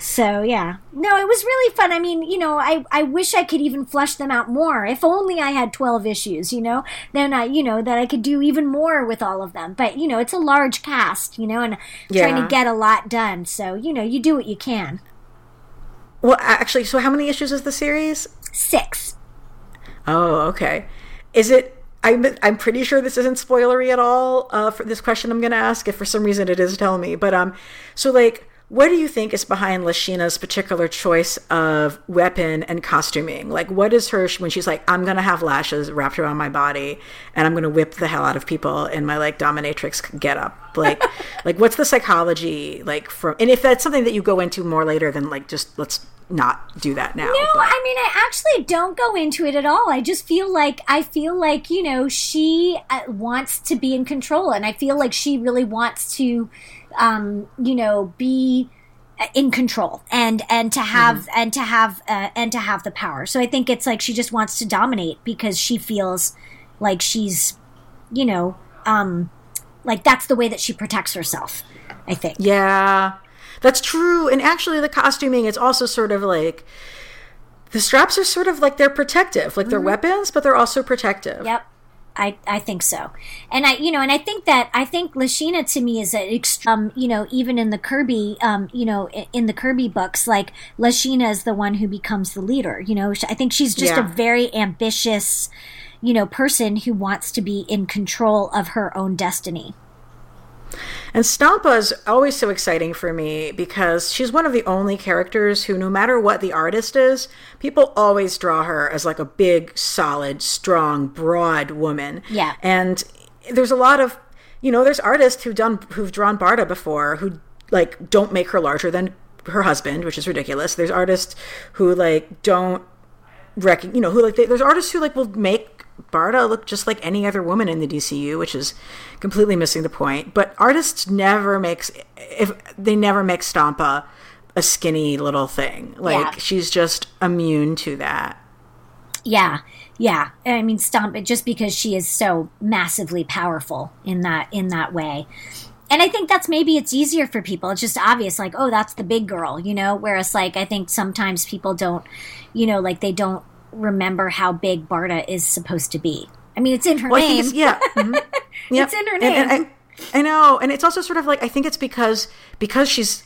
So yeah, no, it was really fun. I mean, you know, I I wish I could even flush them out more. If only I had twelve issues, you know, then I you know that I could do even more with all of them. But you know, it's a large cast, you know, and yeah. trying to get a lot done. So you know, you do what you can. Well, actually, so how many issues is the series? Six. Oh, okay. Is it I'm, I'm pretty sure this isn't spoilery at all uh, for this question I'm going to ask. If for some reason it is, tell me. But um, so like, what do you think is behind Lashina's particular choice of weapon and costuming? Like, what is her when she's like, I'm gonna have lashes wrapped around my body and I'm gonna whip the hell out of people in my like dominatrix get up? Like, like what's the psychology like from? And if that's something that you go into more later, then like just let's not do that now. No, but. I mean, I actually don't go into it at all. I just feel like I feel like you know she uh, wants to be in control, and I feel like she really wants to um, you know, be in control and and to have mm-hmm. and to have uh, and to have the power. So I think it's like she just wants to dominate because she feels like she's, you know, um, like that's the way that she protects herself. I think. Yeah, that's true. And actually, the costuming is also sort of like the straps are sort of like they're protective, like they're mm-hmm. weapons, but they're also protective. Yep. I, I think so. And I, you know, and I think that, I think Lashina to me is a, um, you know, even in the Kirby, um, you know, in the Kirby books, like Lashina is the one who becomes the leader, you know, I think she's just Yeah. a very ambitious, you know, person who wants to be in control of her own destiny. And Stompa is always so exciting for me because she's one of the only characters who, no matter what the artist is, people always draw her as like a big, solid, strong, broad woman. Yeah. And there's a lot of, you know, there's artists who've done who've drawn Barda before who like don't make her larger than her husband, which is ridiculous. There's artists who like don't rec- you know, who like they, there's artists who like will make Barda looked just like any other woman in the DCU, which is completely missing the point. But artists never makes if they never make Stompa a skinny little thing. Like Yeah. she's just immune to that. Yeah, yeah. I mean, Stomp just because she is so massively powerful in that in that way. And I think that's maybe it's easier for people. It's just obvious, like, oh, that's the big girl, you know. Whereas, like, I think sometimes people don't, you know, like they don't remember how big Barda is supposed to be. I mean, it's in her Well, name. it's, yeah. mhm. Yep. It's in her And- and name. I, I know, and it's also sort of like I think it's because because she's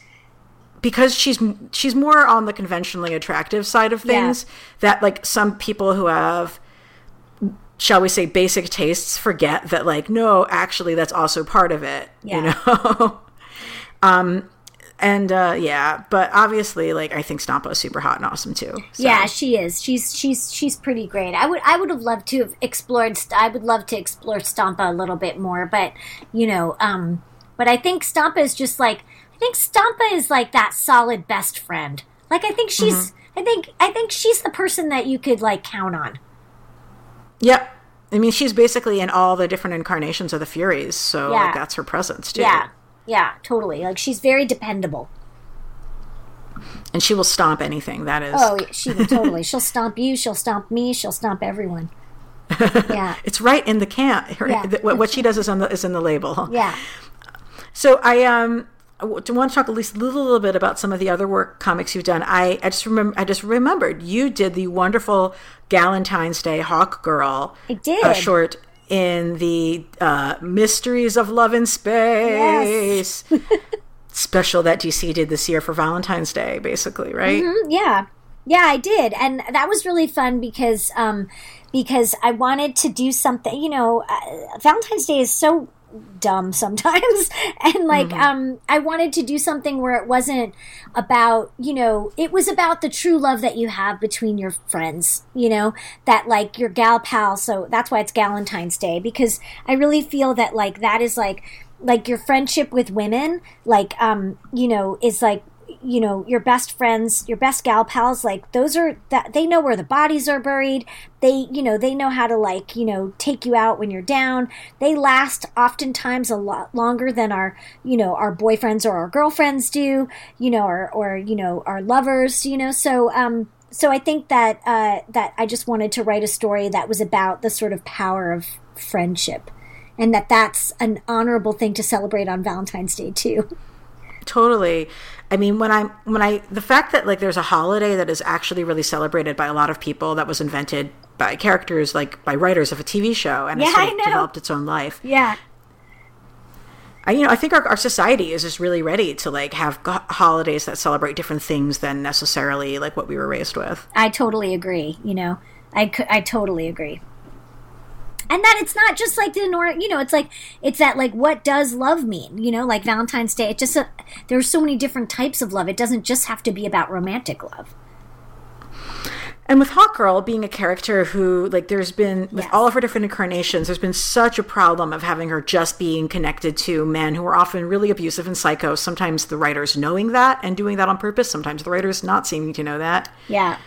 because she's she's more on the conventionally attractive side of Yeah. things that like some people who have shall we say basic tastes forget that like no actually that's also part of it you know um and uh yeah but obviously like i think stompa is super hot and awesome too so. Yeah, she is. She's she's she's pretty great. I would I would have loved to have explored. I would love to explore Stompa a little bit more, but you know, um, but I think Stompa is just like I think Stompa is like that solid best friend. Like I think she's I think I think she's the person that you could like count on. Yep. I mean, she's basically in all the different incarnations of the Furies, so Yeah. like that's her presence too. Yeah, yeah, totally. Like she's very dependable. And she will stomp anything. That is. Oh, she would totally. She'll stomp you. She'll stomp me. She'll stomp everyone. Yeah, It's right in the can. Her, Yeah. the- what, she does is on the is in the label. yeah. So I um I want to talk at least a little, little bit about some of the other work comics you've done. I, I just remember I just remembered you did the wonderful Galentine's Day Hawk Girl. I did. a short in the uh, Mysteries of Love in Space special that DC did this year for Valentine's Day, basically, right? Yeah. Yeah, I did. And that was really fun because um because I wanted to do something, you know, uh, Valentine's Day is so dumb sometimes. And like um I wanted to do something where it wasn't about, you know, it was about the true love that you have between your friends, you know, that like your gal pal, so that's why it's Galentine's Day because I really feel that like that is like like your friendship with women like um you know is like you know your best friends your best gal pals like those are that they know where the bodies are buried. They you know they know how to like you know take you out when you're down. They last oftentimes a lot longer than our you know our boyfriends or our girlfriends do you know or or you know our lovers you know. So um so i think that uh that i just wanted to write a story that was about the sort of power of friendship and that that's an honorable thing to celebrate on valentine's day too Totally. I mean, when I when I the fact that like there's a holiday that is actually really celebrated by a lot of people that was invented by characters like by writers of a TV show and Yeah, sort of developed its own life. yeah I, you know, I think our, our society is just really ready to like have go- holidays that celebrate different things than necessarily like what we were raised with. I totally agree. You know, I I totally agree. And that it's not just like the nor, you know, it's like it's that like what does love mean? You know, like Valentine's Day. It just uh, there's so many different types of love. It doesn't just have to be about romantic love. And with Hawk Girl being a character who, like, there's been, with Yes. all of her different incarnations, there's been such a problem of having her just being connected to men who are often really abusive and psycho. Sometimes the writers knowing that and doing that on purpose, sometimes the writers not seeming to know that. Yeah.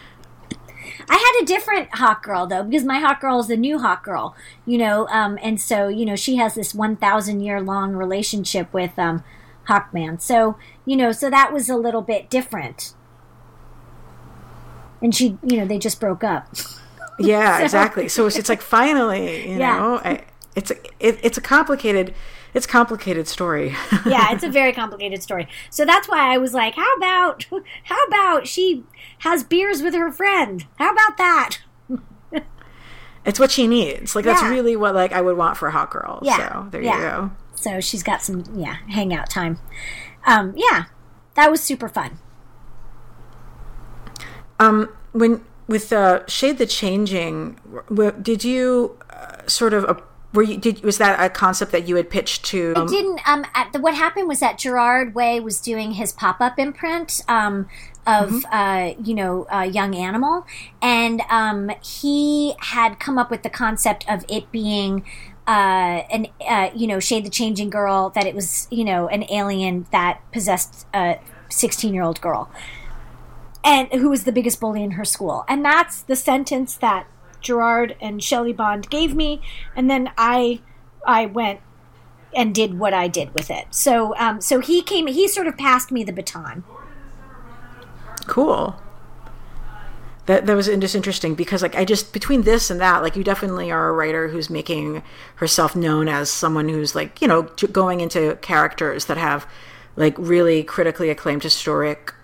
I had a different hawk girl though, because my hawk girl is the new hawk girl, you know, um, and so you know she has this one thousand year long relationship with um, Hawkman. So you know, so that was a little bit different. And she, you know, they just broke up. Yeah, exactly. So it's, it's like finally, you Yeah. know, I, it's a, it, it's a complicated, it's a complicated story. yeah, it's a very complicated story. So that's why I was like, how about how about she has beers with her friend? How about that? It's what she needs. Like that's Yeah. really what like I would want for a hot girl. Yeah, So there yeah. you go. So she's got some yeah hangout time. Um, yeah, that was super fun. Um, when with uh, Shade the Changing, did you uh, sort of were you did was that a concept that you had pitched to? It didn't. Um, at the, what happened was that Gerard Way was doing his pop up imprint um, of uh, you know uh, Young Animal, and um, he had come up with the concept of it being. Uh, an uh, you know, Shade the Changing Girl. That it was you know an alien that possessed a sixteen year old girl, and who was the biggest bully in her school. And that's the sentence that Gerard and Shelly Bond gave me, and then I I went and did what I did with it. So um, so he came he sort of passed me the baton. Cool. That that was just interesting because like I just between this and that like you definitely are a writer who's making herself known as someone who's like you know going into characters that have like really critically acclaimed historic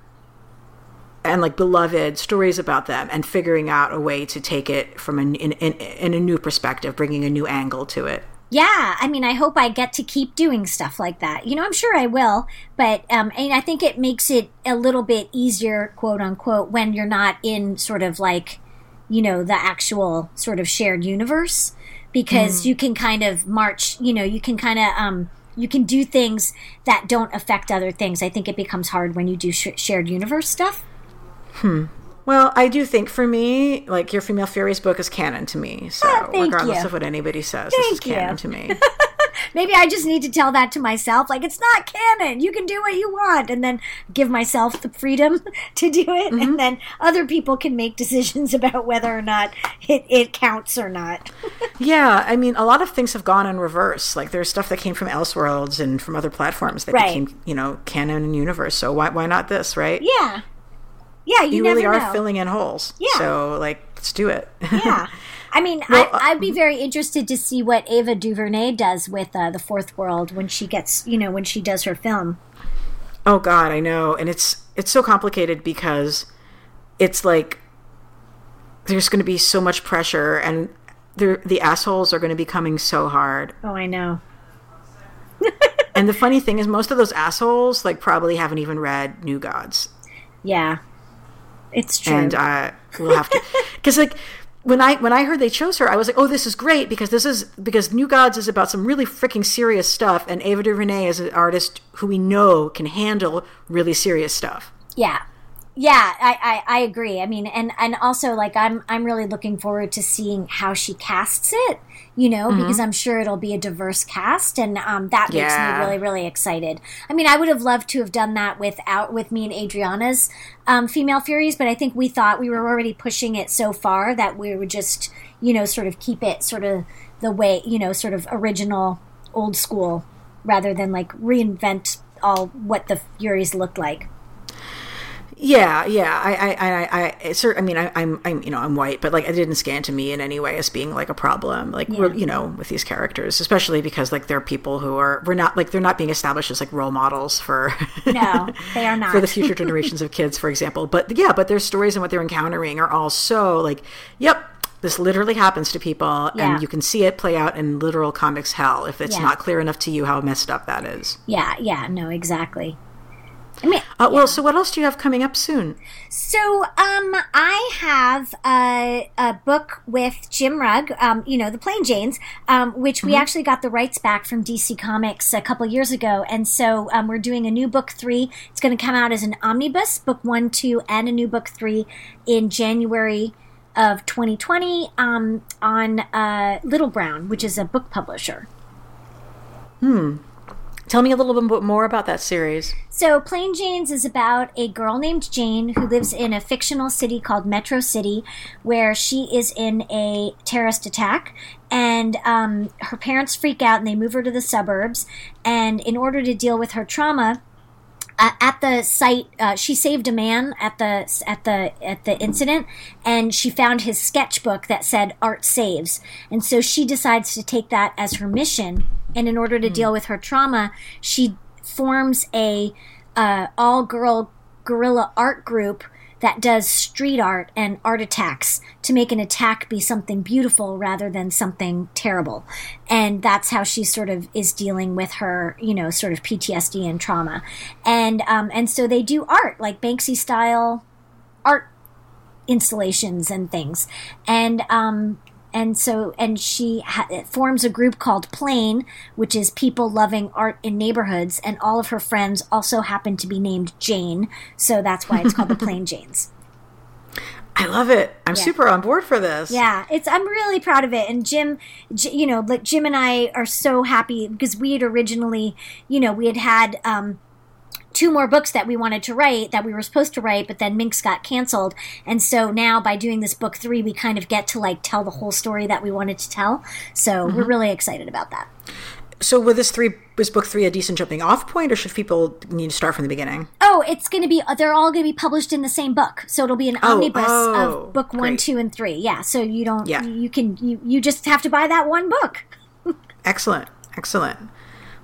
and like beloved stories about them and figuring out a way to take it from an in, in, in a new perspective bringing a new angle to it Yeah, I mean, I hope I get to keep doing stuff like that. You know, I'm sure I will, but um, and I think it makes it a little bit easier, quote unquote, when you're not in sort of like, you know, the actual sort of shared universe, because you can kind of march. You know, you can kind of um, you can do things that don't affect other things. I think it becomes hard when you do sh- shared universe stuff. Well i do think for me like your female furies book is canon to me so thank regardless you. of what anybody says this is Thank you. canon to me Maybe I just need to tell that to myself. Like, it's not canon. You can do what you want. And then give myself the freedom to do it. Mm-hmm. And then other people can make decisions about whether or not it, it counts or not. Yeah, I mean, a lot of things have gone in reverse. Like, there's stuff that came from Elseworlds and from other platforms that Right. became, you know, canon and universe. So why why not this, right? Yeah. Yeah, you, you never really are know. filling in holes. Yeah. So like, let's do it. yeah. I mean, Well, uh, I, I'd be very interested to see what Ava DuVernay does with uh, the Fourth World when she gets, you know, when she does her film. oh God, I know, and it's it's so complicated because it's like there's going to be so much pressure, and the the assholes are going to be coming so hard. Oh, I know. And the funny thing is, most of those assholes like probably haven't even read New Gods. Yeah. It's true. and uh, we'll have to because like when I when I heard they chose her, I was like, oh, this is great because this is because New Gods is about some really freaking serious stuff, and Ava DuVernay is an artist who we know can handle really serious stuff. Yeah. Yeah, I, I, I agree. I mean, and, and also like I'm I'm really looking forward to seeing how she casts it. You know, because I'm sure it'll be a diverse cast, and um, that makes Yeah. me really really excited. I mean, I would have loved to have done that without with me and Adriana's um, female Furies, but I think we thought we were already pushing it so far that we would just you know sort of keep it sort of the way you know sort of original old school rather than like reinvent all what the Furies looked like. Yeah, yeah. I, I, I, I, I, mean, I, I'm, I'm, you know, I'm white, but like, it didn't scan to me in any way as being like a problem. Like, we're, you know, with these characters, especially because like they're people who are, we're not like they're not being established as like role models for, No, they are not. for the future generations of kids, for example. But yeah, but their stories and what they're encountering are all so like, yep, this literally happens to people, Yeah. and you can see it play out in literal comics hell if it's Yeah. not clear enough to you how messed up that is. Yeah, yeah, no, exactly. I mean, Uh, Well, so what else do you have coming up soon? so um, I have a, a book with Jim Rugg, um, you know, the Plain Janes, um, which we actually got the rights back from DC Comics a couple years ago, and so um, we're doing a new book three. It's going to come out as an omnibus, book one, two, and a new book three in January of 2020 um, on uh, Little Brown, which is a book publisher. Tell me a little bit more about that series. So, Plain Janes is about a girl named Jane who lives in a fictional city called Metro City, where she is in a terrorist attack. And um, her parents freak out and they move her to the suburbs. And in order to deal with her trauma, uh, at the site, uh, she saved a man at the at the at the incident, and she found his sketchbook that said "Art Saves," and so she decides to take that as her mission. And in order to deal with her trauma, she forms a uh, all girl guerrilla art group that does street art and art attacks to make an attack be something beautiful rather than something terrible. And that's how she sort of is dealing with her, you know, sort of PTSD and trauma. And um, and so they do art like Banksy style art installations and things. And um, and so and she ha- forms a group called Plain, which is people loving art in neighborhoods, and all of her friends also happen to be named Jane, so that's why it's called the Plain Janes. I love it. I'm Yeah. super on board for this. Yeah, it's I'm really proud of it. And Jim, J- you know, like Jim and I are so happy because we had originally, you know, we had had um, two more books that we wanted to write that we were supposed to write, but then Minx got canceled. And so now by doing this book three, we kind of get to like tell the whole story that we wanted to tell. So we're mm-hmm. really excited about that. So, with this three, was book three a decent jumping off point, or should people need to start from the beginning? Oh, it's going to be, they're all going to be published in the same book. So it'll be an Oh, omnibus oh, of book one, great. two, and three. Yeah. So you don't, Yeah. you can, you, you just have to buy that one book. Excellent, excellent.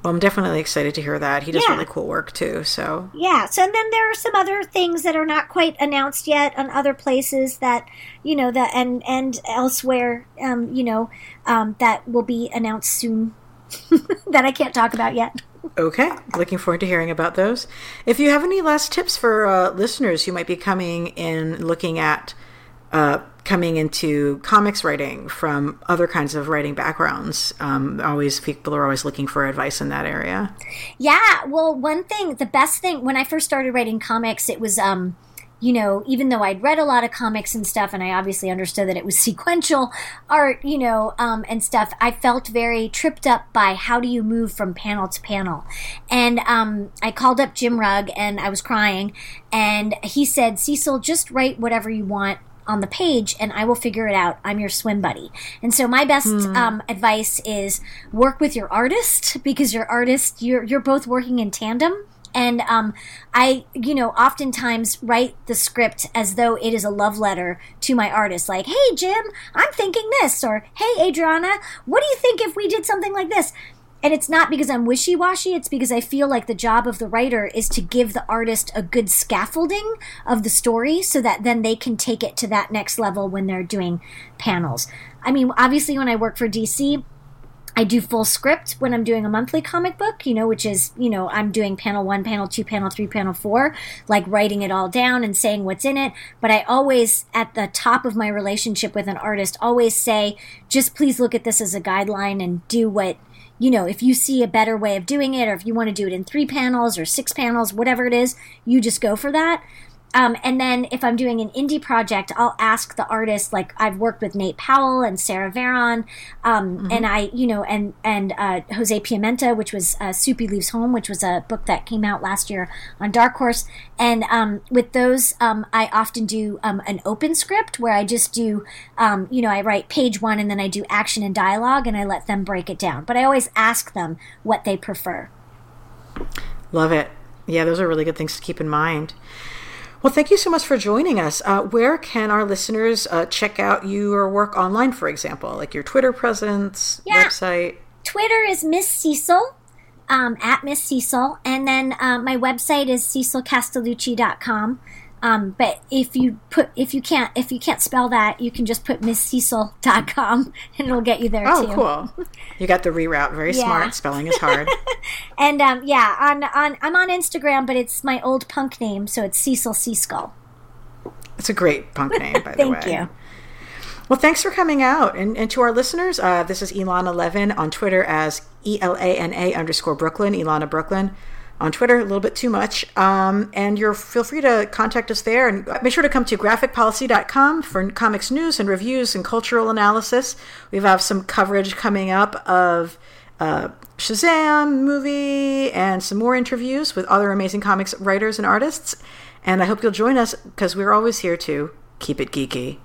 Well, I'm definitely excited to hear that. He does Yeah. really cool work too. So, Yeah. So and then there are some other things that are not quite announced yet on other places that you know that and and elsewhere, um, you know, um, that will be announced soon. that I can't talk about yet. okay, looking forward to hearing about those. If you have any last tips for uh, listeners who might be coming in, looking at uh, coming into comics writing from other kinds of writing backgrounds, um, always people are always looking for advice in that area. Yeah, well, one thing, the best thing when I first started writing comics, it was um you know, even though I'd read a lot of comics and stuff, and I obviously understood that it was sequential art, you know, um, and stuff, I felt very tripped up by how do you move from panel to panel. And um, I called up Jim Rugg and I was crying, and he said, Cecil, just write whatever you want on the page and I will figure it out. I'm your swim buddy. And so my best um, advice is work with your artist because your artist, you're, you're both working in tandem. And um, I, you know, oftentimes write the script as though it is a love letter to my artist. Like, hey, Jim, I'm thinking this. Or, hey, Adriana, what do you think if we did something like this? And it's not because I'm wishy washy, it's because I feel like the job of the writer is to give the artist a good scaffolding of the story so that then they can take it to that next level when they're doing panels. I mean, obviously, when I work for DC, I do full script when I'm doing a monthly comic book, you know, which is, you know, I'm doing panel one, panel two, panel three, panel four, like writing it all down and saying what's in it. But I always, at the top of my relationship with an artist, always say, just please look at this as a guideline and do what, you know, if you see a better way of doing it, or if you want to do it in three panels or six panels, whatever it is, you just go for that. Um, and then if I'm doing an indie project, I'll ask the artist. Like I've worked with Nate Powell and Sara Varon, um, and I, you know, and and uh, Jose Pimienta, which was uh, Soupy Leaves Home, which was a book that came out last year on Dark Horse. And um, with those, um, I often do um, an open script where I just do, um, you know, I write page one and then I do action and dialogue, and I let them break it down. But I always ask them what they prefer. Love it. Yeah, those are really good things to keep in mind. Well, thank you so much for joining us. Uh, where can our listeners uh, check out your work online, for example, like your Twitter presence, Yeah. website? Twitter is Miss Cecil, um, at Miss Cecil, and then um, my website is cecilcastellucci.com. Um, but if you put if you can't if you can't spell that, you can just put misscecil.com and it'll get you there Oh, too. cool. You got the reroute. Very Yeah. smart. Spelling is hard. And um, yeah, on on I'm on Instagram, but it's my old punk name, so it's Cecil Seaskull. it's a great punk name, by the way. Thank you. Well, thanks for coming out. And, and to our listeners, uh, this is Elana11 on Twitter as E L A N A underscore Brooklyn, Elana Brooklyn. On Twitter, a little bit too much. Um, and you're feel free to contact us there. And make sure to come to graphicpolicy.com for comics news and reviews and cultural analysis. We have some coverage coming up of uh, Shazam movie and some more interviews with other amazing comics writers and artists. And I hope you'll join us because we're always here to keep it geeky.